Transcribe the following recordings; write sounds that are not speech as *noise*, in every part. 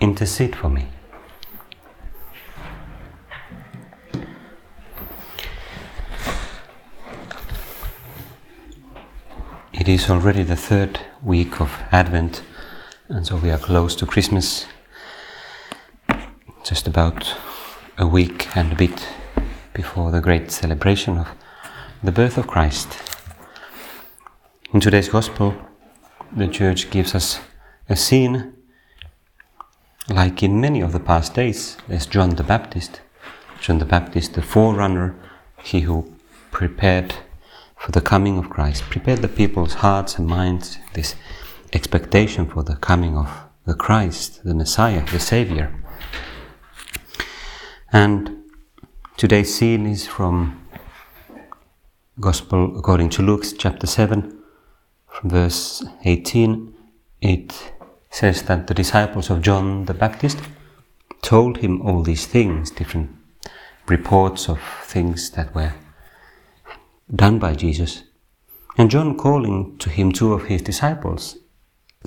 intercede for me. It is already the third week of Advent, and so we are close to Christmas. Just about a week and a bit before the great celebration of the birth of Christ. In today's Gospel, the Church gives us a scene like in many of the past days, as John the Baptist. John the Baptist, the forerunner, he who prepared for the coming of Christ, prepared the people's hearts and minds, this expectation for the coming of the Christ, the Messiah, the Savior. And today's scene is from Gospel according to Luke chapter 7, from verse 18. It says that the disciples of John the Baptist told him all these things, different reports of things that were done by Jesus. And John, calling to him two of his disciples,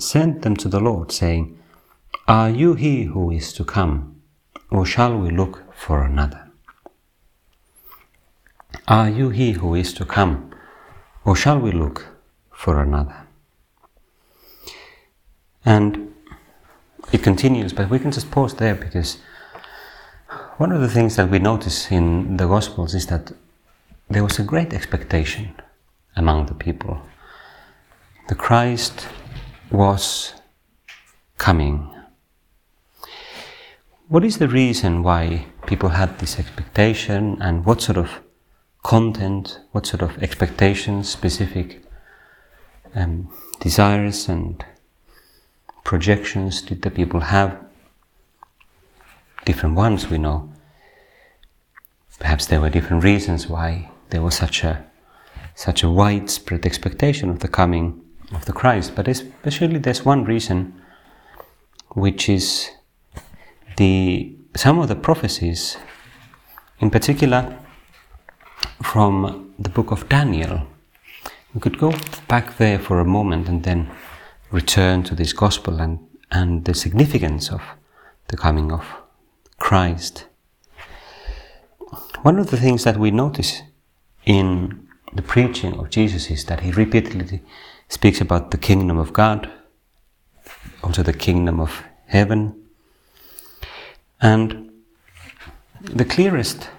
sent them to the Lord, saying, Are you he who is to come, or shall we look for another? Are you he who is to come, or shall we look for another? And it continues, but we can just pause there because one of the things that we notice in the Gospels is that there was a great expectation among the people. The Christ was coming. What is the reason why people had this expectation and what sort of content, what sort of expectations, specific um, desires and projections did the people have? Different ones, we know. Perhaps there were different reasons why there was such a such a widespread expectation of the coming of the Christ. But especially there's one reason, which is the some of the prophecies, in particular from the book of Daniel. We could go back there for a moment and then return to this gospel and, and the significance of the coming of Christ. One of the things that we notice in the preaching of Jesus is that he repeatedly speaks about the kingdom of God, also the kingdom of heaven. And the clearest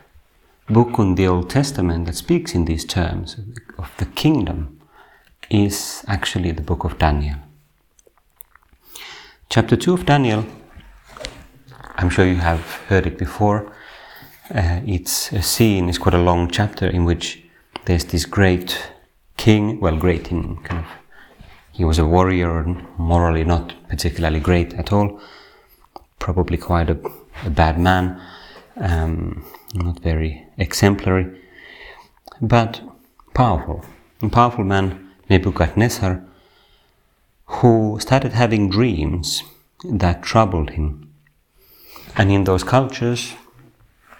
book in the Old Testament that speaks in these terms of the kingdom is actually the book of Daniel. Chapter 2 of Daniel, I'm sure you have heard it before. Uh, it's a scene, it's quite a long chapter in which there's this great king, well, great in kind of, he was a warrior, morally not particularly great at all, probably quite a, a bad man, um, not very exemplary, but powerful. A powerful man, Nebuchadnezzar, who started having dreams that troubled him. And in those cultures,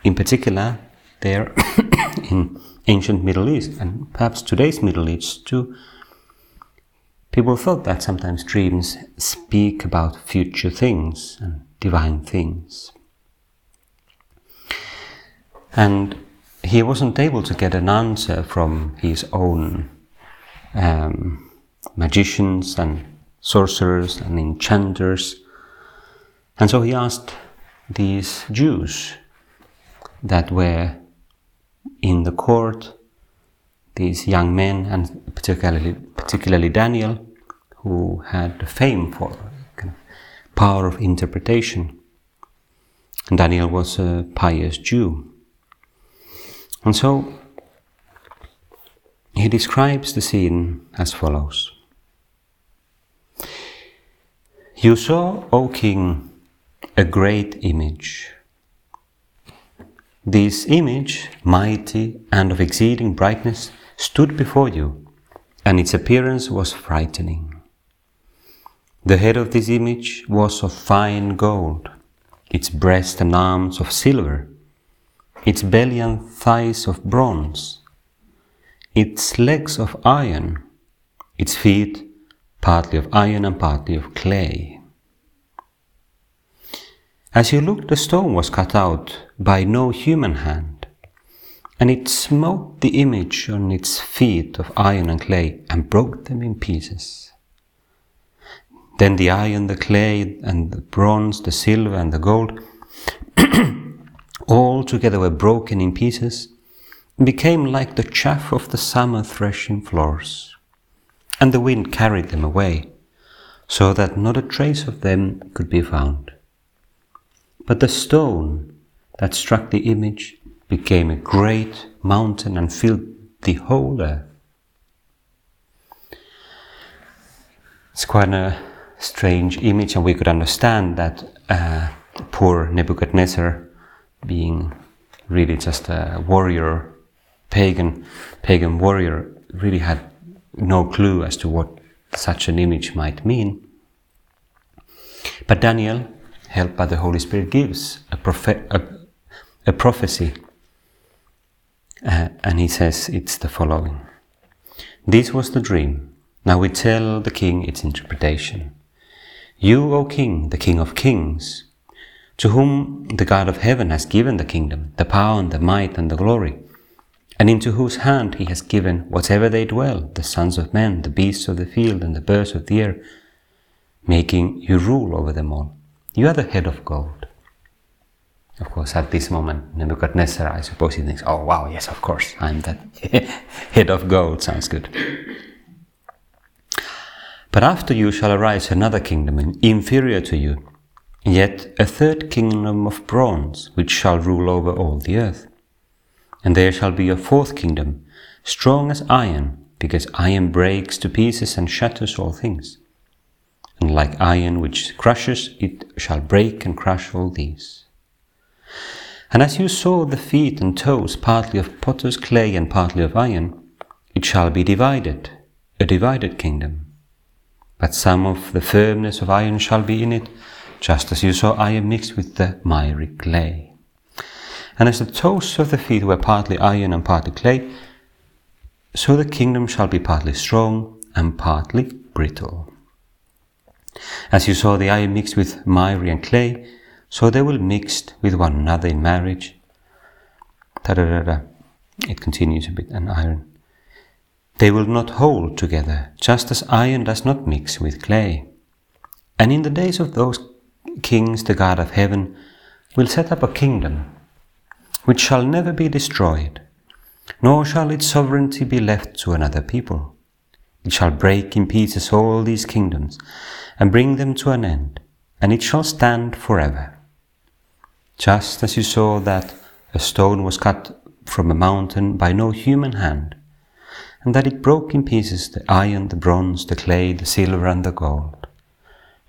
in particular, there *coughs* in ancient Middle East and perhaps today's Middle East too, people felt that sometimes dreams speak about future things and divine things. And he wasn't able to get an answer from his own um, magicians and sorcerers and enchanters. And so he asked these Jews that were in the court, these young men, and particularly, particularly Daniel, who had fame for kind of power of interpretation. And Daniel was a pious Jew. And so he describes the scene as follows. You saw, O king, a great image. This image, mighty and of exceeding brightness, stood before you, and its appearance was frightening. The head of this image was of fine gold, its breast and arms of silver, its belly and thighs of bronze, its legs of iron, its feet partly of iron and partly of clay. As you looked, the stone was cut out by no human hand, and it smote the image on its feet of iron and clay and broke them in pieces. Then the iron, the clay, and the bronze, the silver, and the gold, *clears throat* all together were broken in pieces, and became like the chaff of the summer threshing floors. And the wind carried them away, so that not a trace of them could be found. But the stone that struck the image became a great mountain and filled the whole earth. It's quite a strange image, and we could understand that uh, poor Nebuchadnezzar, being really just a warrior, pagan, pagan warrior, really had no clue as to what such an image might mean. But Daniel, helped by the Holy Spirit, gives a, a, a prophecy, uh, and he says it's the following This was the dream. Now we tell the king its interpretation. You, O king, the king of kings, to whom the God of heaven has given the kingdom, the power and the might and the glory, and into whose hand he has given whatever they dwell, the sons of men, the beasts of the field, and the birds of the air, making you rule over them all. You are the head of gold. Of course, at this moment, Nebuchadnezzar, I suppose he thinks, oh wow, yes, of course, I'm that *laughs* head of gold, sounds good. But after you shall arise another kingdom inferior to you, yet a third kingdom of bronze, which shall rule over all the earth. And there shall be a fourth kingdom, strong as iron, because iron breaks to pieces and shatters all things. And like iron which crushes, it shall break and crush all these. And as you saw the feet and toes partly of potter's clay and partly of iron, it shall be divided, a divided kingdom but some of the firmness of iron shall be in it, just as you saw iron mixed with the miry clay. And as the toes of the feet were partly iron and partly clay, so the kingdom shall be partly strong and partly brittle. As you saw the iron mixed with miry and clay, so they will mixed with one another in marriage. Da-da-da-da. It continues a bit, and iron. They will not hold together, just as iron does not mix with clay. And in the days of those kings, the God of heaven will set up a kingdom which shall never be destroyed, nor shall its sovereignty be left to another people. It shall break in pieces all these kingdoms and bring them to an end, and it shall stand forever. Just as you saw that a stone was cut from a mountain by no human hand, and that it broke in pieces the iron, the bronze, the clay, the silver, and the gold.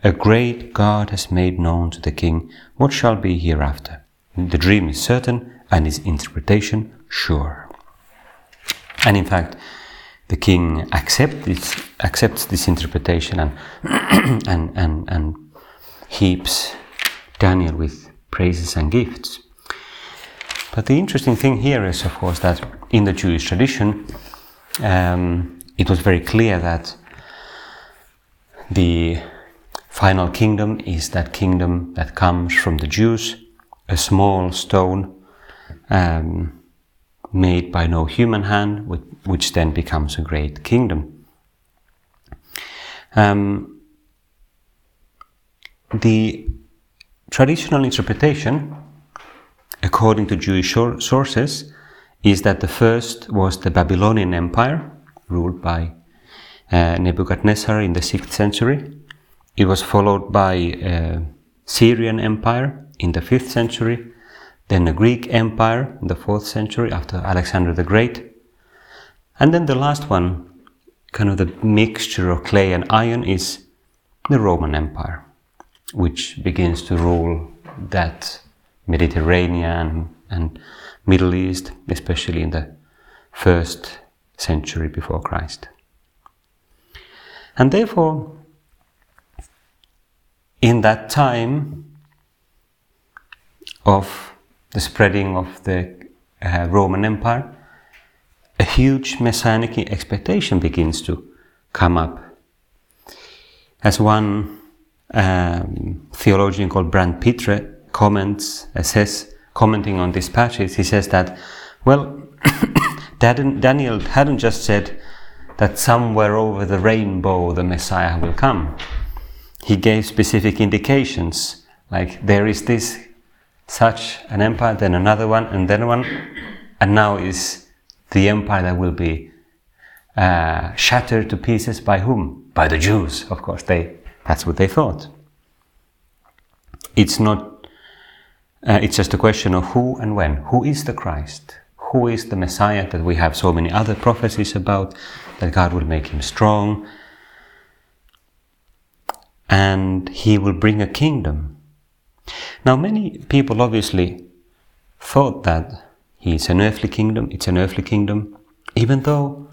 A great God has made known to the king what shall be hereafter. The dream is certain and his interpretation sure. And in fact, the king accept this, accepts this interpretation and, *clears throat* and, and, and heaps Daniel with praises and gifts. But the interesting thing here is, of course, that in the Jewish tradition, um, it was very clear that the final kingdom is that kingdom that comes from the Jews, a small stone um, made by no human hand, which then becomes a great kingdom. Um, the traditional interpretation, according to Jewish sources, is that the first was the Babylonian Empire, ruled by uh, Nebuchadnezzar in the 6th century. It was followed by uh, Syrian Empire in the 5th century, then the Greek Empire in the 4th century after Alexander the Great. And then the last one, kind of the mixture of clay and iron, is the Roman Empire, which begins to rule that Mediterranean and Middle East, especially in the first century before Christ. And therefore, in that time of the spreading of the uh, Roman Empire, a huge messianic expectation begins to come up. As one um, theologian called Brant Pitre comments, uh, says, commenting on this passage, he says that, well, *coughs* Daniel hadn't just said that somewhere over the rainbow the Messiah will come. He gave specific indications, like there is this such an empire, then another one, and then one, and now is the empire that will be uh, shattered to pieces by whom? By the Jews, of course. They that's what they thought. It's not. Uh, it's just a question of who and when. Who is the Christ? Who is the Messiah that we have so many other prophecies about? That God will make him strong, and he will bring a kingdom. Now, many people obviously thought that he's an earthly kingdom, it's an earthly kingdom, even though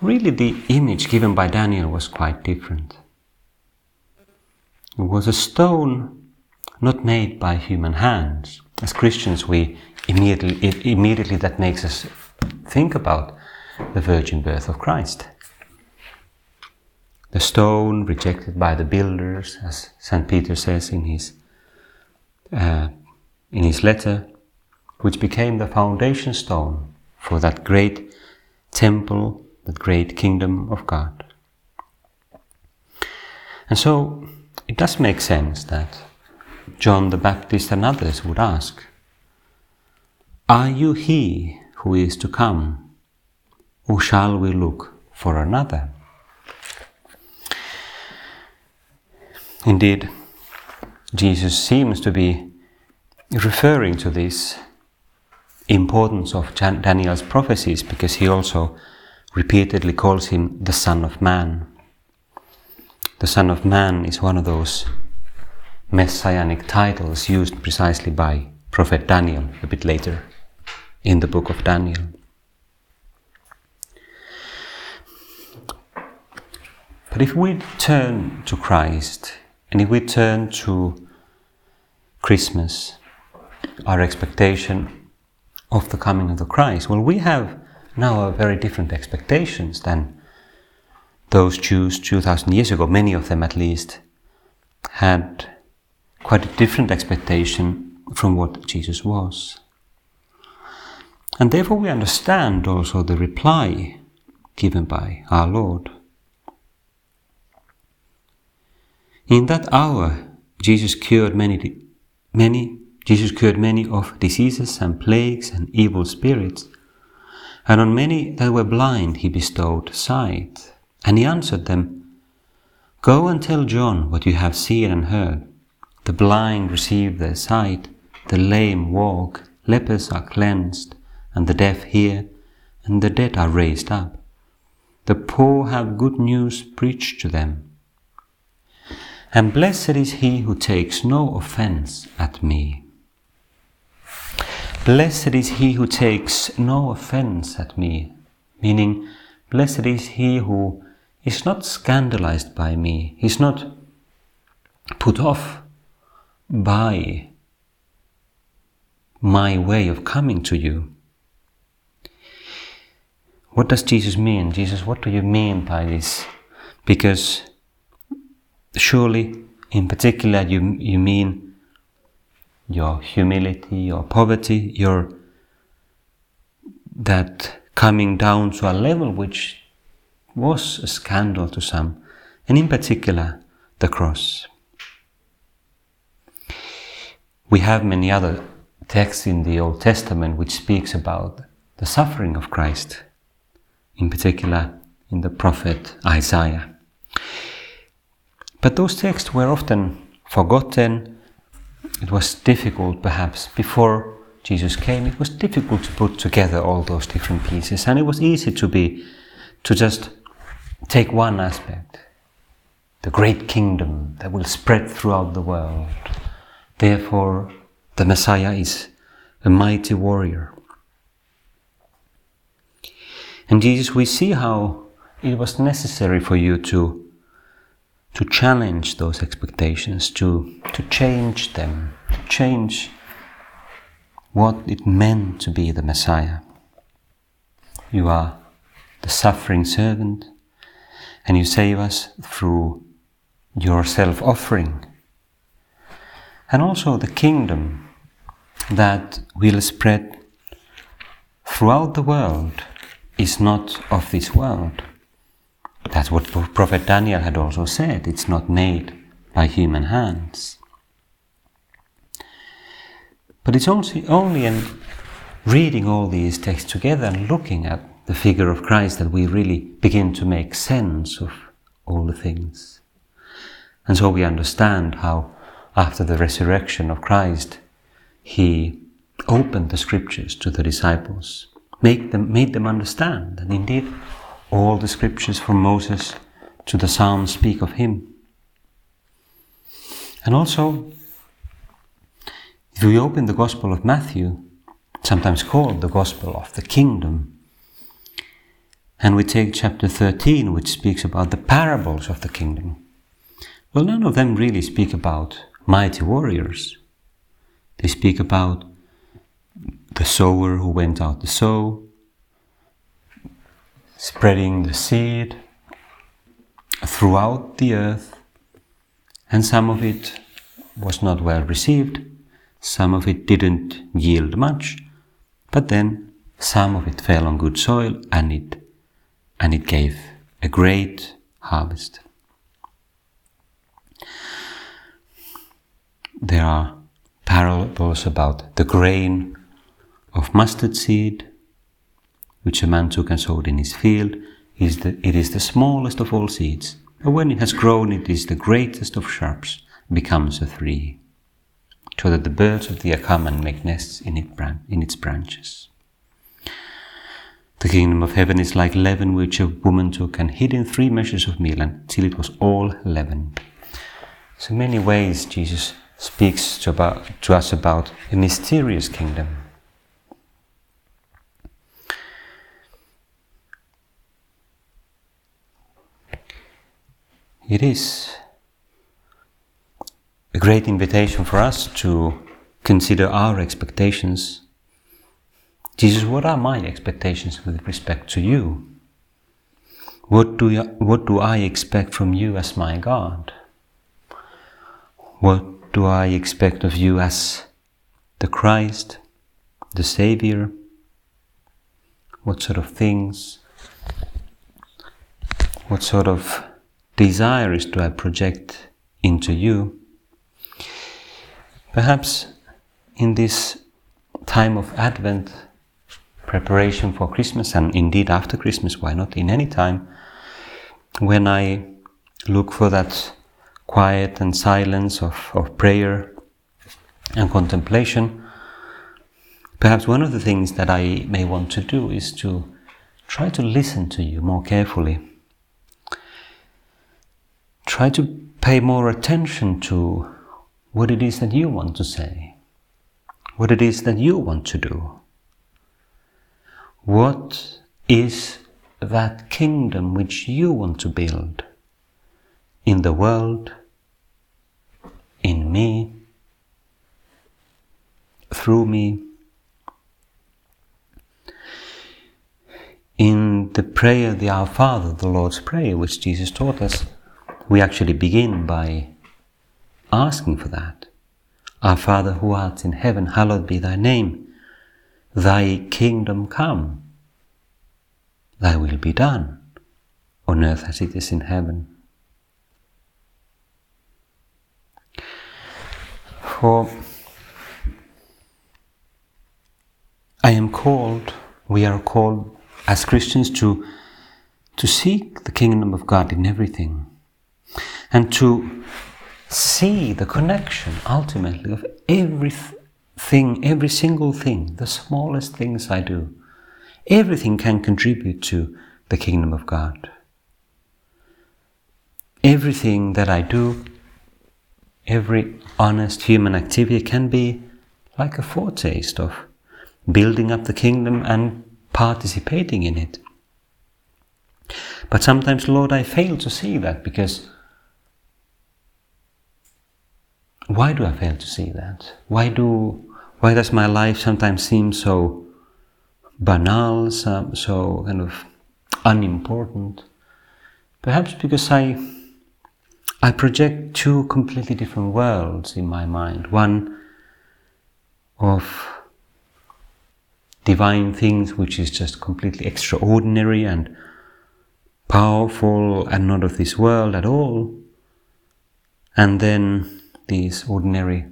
really the image given by Daniel was quite different. It was a stone not made by human hands. As Christians, we immediately, immediately that makes us think about the virgin birth of Christ. The stone rejected by the builders, as St. Peter says in his, uh, in his letter, which became the foundation stone for that great temple, that great kingdom of God. And so it does make sense that John the Baptist and others would ask, Are you he who is to come, or shall we look for another? Indeed, Jesus seems to be referring to this importance of Daniel's prophecies because he also repeatedly calls him the Son of Man. The Son of Man is one of those messianic titles used precisely by Prophet Daniel a bit later in the book of Daniel. But if we turn to Christ and if we turn to Christmas, our expectation of the coming of the Christ, well, we have now very different expectations than those Jews 2000 years ago, many of them at least, had quite a different expectation from what Jesus was. And therefore we understand also the reply given by our Lord. In that hour, Jesus cured many, many, Jesus cured many of diseases and plagues and evil spirits, and on many that were blind he bestowed sight. And he answered them, Go and tell John what you have seen and heard. The blind receive their sight, the lame walk, lepers are cleansed, and the deaf hear, and the dead are raised up. The poor have good news preached to them. And blessed is he who takes no offense at me. Blessed is he who takes no offense at me, meaning, blessed is he who is not scandalized by me, he's not put off by my way of coming to you. What does Jesus mean? Jesus, what do you mean by this? Because surely, in particular, you, you mean your humility, your poverty, your that coming down to a level which was a scandal to some, and in particular, the cross. We have many other texts in the Old Testament which speaks about the suffering of Christ, in particular in the prophet Isaiah. But those texts were often forgotten. It was difficult, perhaps, before Jesus came, it was difficult to put together all those different pieces, and it was easy to be to just take one aspect, the great kingdom that will spread throughout the world, Therefore, the Messiah is a mighty warrior. And Jesus, we see how it was necessary for you to, to challenge those expectations, to, to change them, to change what it meant to be the Messiah. You are the suffering servant, and you save us through your self offering. And also the kingdom that will spread throughout the world is not of this world. That's what Prophet Daniel had also said. It's not made by human hands. But it's only, only in reading all these texts together and looking at the figure of Christ that we really begin to make sense of all the things. And so we understand how, after the resurrection of Christ, he opened the scriptures to the disciples, make them, made them understand that indeed all the scriptures from Moses to the Psalms speak of him. And also, if we open the Gospel of Matthew, sometimes called the Gospel of the Kingdom, and we take chapter 13, which speaks about the parables of the kingdom, well, none of them really speak about mighty warriors. They speak about the sower who went out to sow, spreading the seed throughout the earth, and some of it was not well received, some of it didn't yield much, but then some of it fell on good soil and it and it gave a great harvest. There are parables about the grain of mustard seed, which a man took and sowed in his field. is the, It is the smallest of all seeds, but when it has grown, it is the greatest of shrubs, becomes a tree so that the birds of the air come and make nests in, it in its branches. The kingdom of heaven is like leaven which a woman took and hid in three measures of meal until it was all leavened. So, many ways, Jesus speaks to, about, to us about a mysterious kingdom. It is a great invitation for us to consider our expectations. Jesus, what are my expectations with respect to you? What do, you, what do I expect from you as my God? What do I expect of you as the Christ, the Savior? What sort of things, what sort of desires do I project into you? Perhaps in this time of Advent, preparation for Christmas, and indeed after Christmas, why not in any time, when I look for that quiet and silence of, of prayer and contemplation, perhaps one of the things that I may want to do is to try to listen to you more carefully. Try to pay more attention to what it is that you want to say, what it is that you want to do. What is that kingdom which you want to build in the world, in me, through me? In the prayer, the Our Father, the Lord's Prayer, which Jesus taught us, we actually begin by asking for that. Our Father who art in heaven, hallowed be thy name. Thy kingdom come. Thy will be done on earth as it is in heaven. For I am called, we are called as Christians to, to seek the kingdom of God in everything and to see the connection ultimately of everything, every single thing, the smallest things I do. Everything can contribute to the kingdom of God. Everything that I do every honest human activity can be like a foretaste of building up the kingdom and participating in it. But sometimes, Lord, I fail to see that because why do I fail to see that? Why do why does my life sometimes seem so banal, so, so kind of unimportant? Perhaps because I I project two completely different worlds in my mind. One of divine things which is just completely extraordinary and powerful and not of this world at all. And then these ordinary,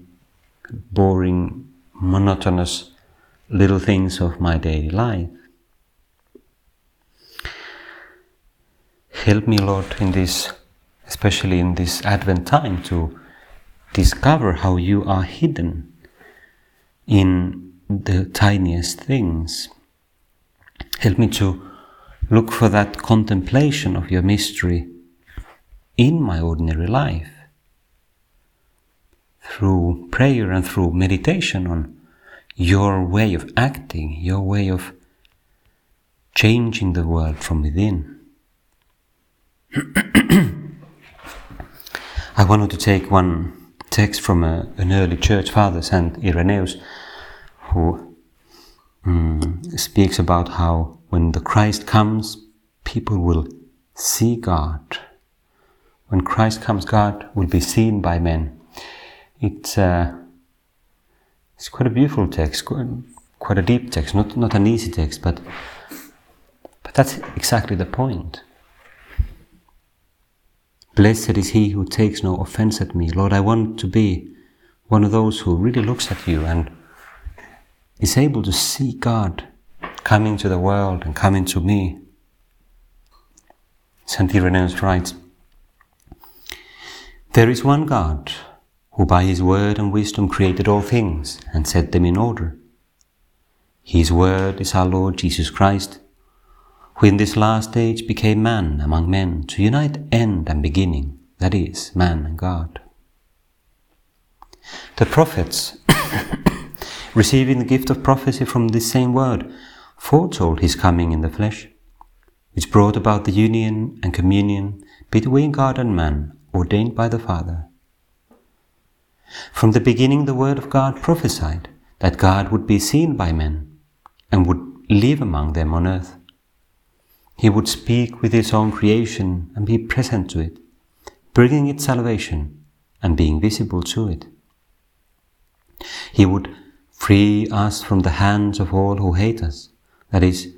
boring, monotonous little things of my daily life. Help me, Lord, in this, especially in this Advent time, to discover how you are hidden in the tiniest things. Help me to look for that contemplation of your mystery in my ordinary life through prayer and through meditation on your way of acting, your way of changing the world from within. *clears throat* I wanted to take one text from a, an early church father, Saint Irenaeus, who um, speaks about how when the Christ comes, people will see God. When Christ comes, God will be seen by men. It's, uh, it's quite a beautiful text, quite a deep text, not, not an easy text, but, but that's exactly the point. Blessed is he who takes no offense at me. Lord, I want to be one of those who really looks at you and is able to see God coming to the world and coming to me. St. Irenaeus writes, There is one God who by his word and wisdom created all things and set them in order. His word is our Lord Jesus Christ, who in this last age became man among men to unite end and beginning, that is, man and God. The prophets, *coughs* receiving the gift of prophecy from this same word, foretold his coming in the flesh, which brought about the union and communion between God and man ordained by the Father from the beginning, the Word of God prophesied that God would be seen by men and would live among them on earth. He would speak with His own creation and be present to it, bringing it salvation and being visible to it. He would free us from the hands of all who hate us, that is,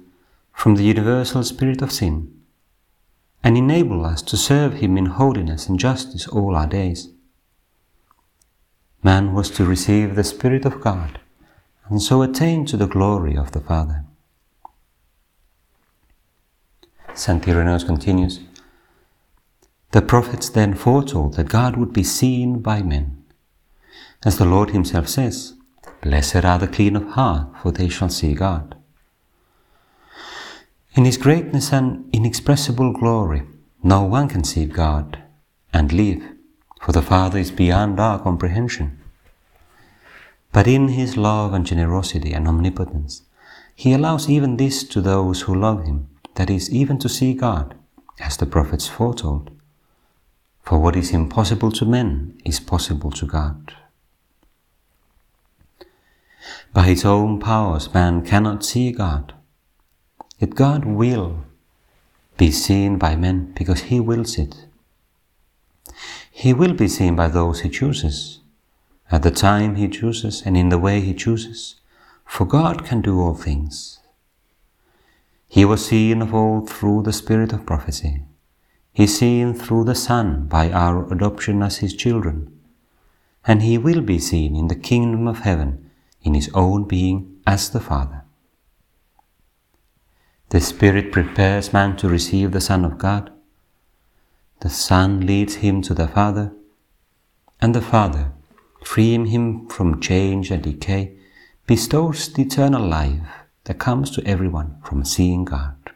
from the universal spirit of sin, and enable us to serve Him in holiness and justice all our days man was to receive the Spirit of God and so attain to the glory of the Father. St. Irenaeus continues The prophets then foretold that God would be seen by men. As the Lord Himself says, Blessed are the clean of heart, for they shall see God. In His greatness and inexpressible glory, no one can see God and live for the Father is beyond our comprehension. But in His love and generosity and omnipotence, He allows even this to those who love Him, that is, even to see God, as the prophets foretold. For what is impossible to men is possible to God. By his own powers, man cannot see God. Yet God will be seen by men because he wills it. He will be seen by those he chooses, at the time he chooses and in the way he chooses, for God can do all things. He was seen of old through the spirit of prophecy. He is seen through the Son by our adoption as his children. And he will be seen in the kingdom of heaven in his own being as the Father. The Spirit prepares man to receive the Son of God the Son leads him to the Father, and the Father, freeing him from change and decay, bestows the eternal life that comes to everyone from seeing God.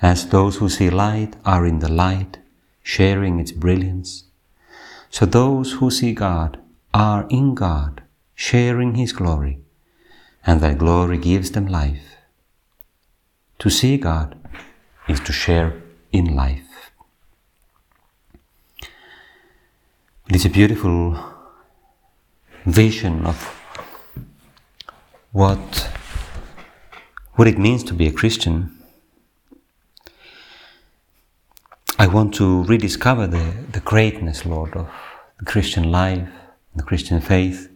As those who see light are in the light, sharing its brilliance. So those who see God are in God, sharing His glory, and that glory gives them life. To see God is to share in life. It is a beautiful vision of what, what it means to be a Christian. I want to rediscover the, the greatness, Lord, of the Christian life, the Christian faith,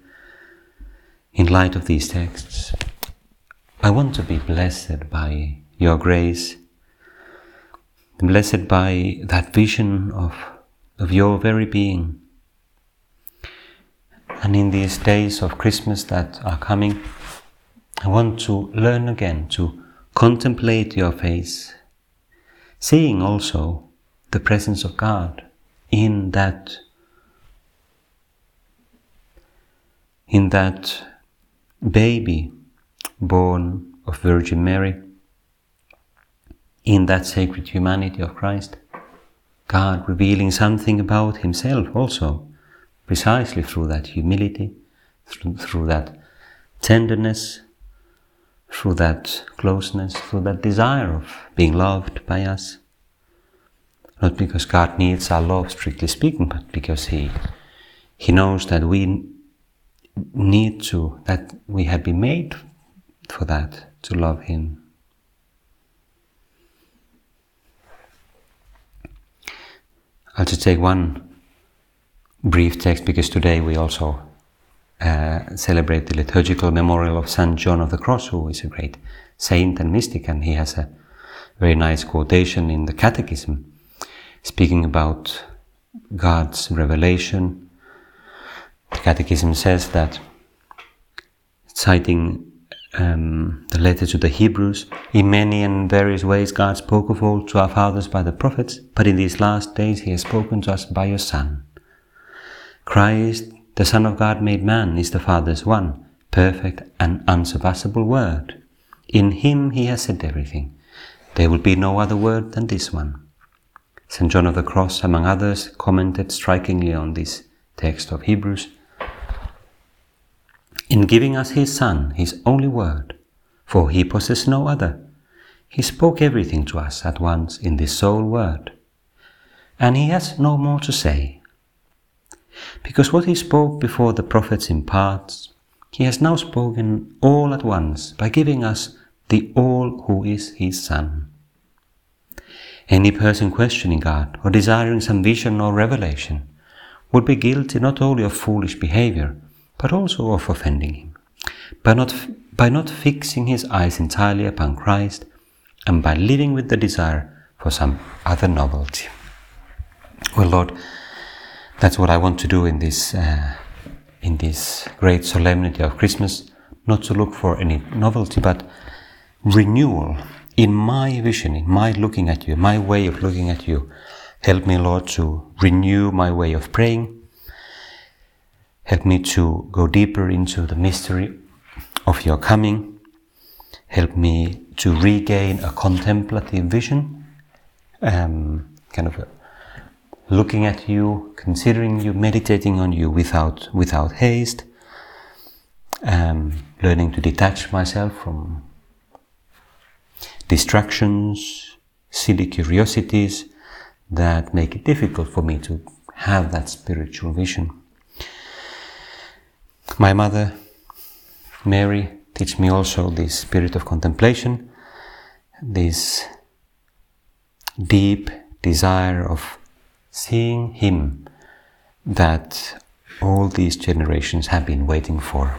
in light of these texts. I want to be blessed by your grace, blessed by that vision of, of your very being. And in these days of Christmas that are coming, I want to learn again to contemplate your face, seeing also the presence of God in that in that baby born of Virgin Mary, in that sacred humanity of Christ, God revealing something about Himself also, precisely through that humility, through, through that tenderness, through that closeness, through that desire of being loved by us. Not because God needs our love, strictly speaking, but because He, he knows that we need to, that we have been made for that, to love Him. I'll just take one brief text because today we also uh, celebrate the liturgical memorial of Saint John of the Cross, who is a great saint and mystic, and he has a very nice quotation in the Catechism speaking about God's revelation. The Catechism says that, citing um, the letter to the Hebrews, in many and various ways God spoke of old to our fathers by the prophets, but in these last days He has spoken to us by your Son. Christ, the Son of God made man, is the Father's one, perfect and unsurpassable Word. In Him He has said everything. There will be no other word than this one. St. John of the Cross, among others, commented strikingly on this text of Hebrews in giving us his Son, his only word, for he possessed no other. He spoke everything to us at once in this sole word, and he has no more to say. Because what he spoke before the prophets in parts, he has now spoken all at once by giving us the all who is his Son. Any person questioning God or desiring some vision or revelation would be guilty not only of foolish behavior, but also of offending him, by not, by not fixing his eyes entirely upon Christ and by living with the desire for some other novelty. Well, Lord, that's what I want to do in this, uh, in this great solemnity of Christmas, not to look for any novelty, but renewal in my vision, in my looking at you, my way of looking at you. Help me, Lord, to renew my way of praying Help me to go deeper into the mystery of your coming. Help me to regain a contemplative vision, um, kind of looking at you, considering you, meditating on you without, without haste, um, learning to detach myself from distractions, silly curiosities that make it difficult for me to have that spiritual vision. My mother, Mary, teach me also this spirit of contemplation, this deep desire of seeing Him that all these generations have been waiting for.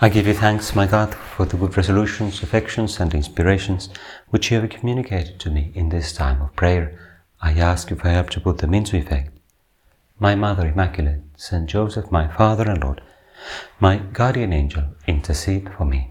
I give you thanks, my God, for the good resolutions, affections, and inspirations which you have communicated to me in this time of prayer. I ask you for help to put them into effect my Mother Immaculate, Saint Joseph, my Father and Lord, my guardian angel, intercede for me.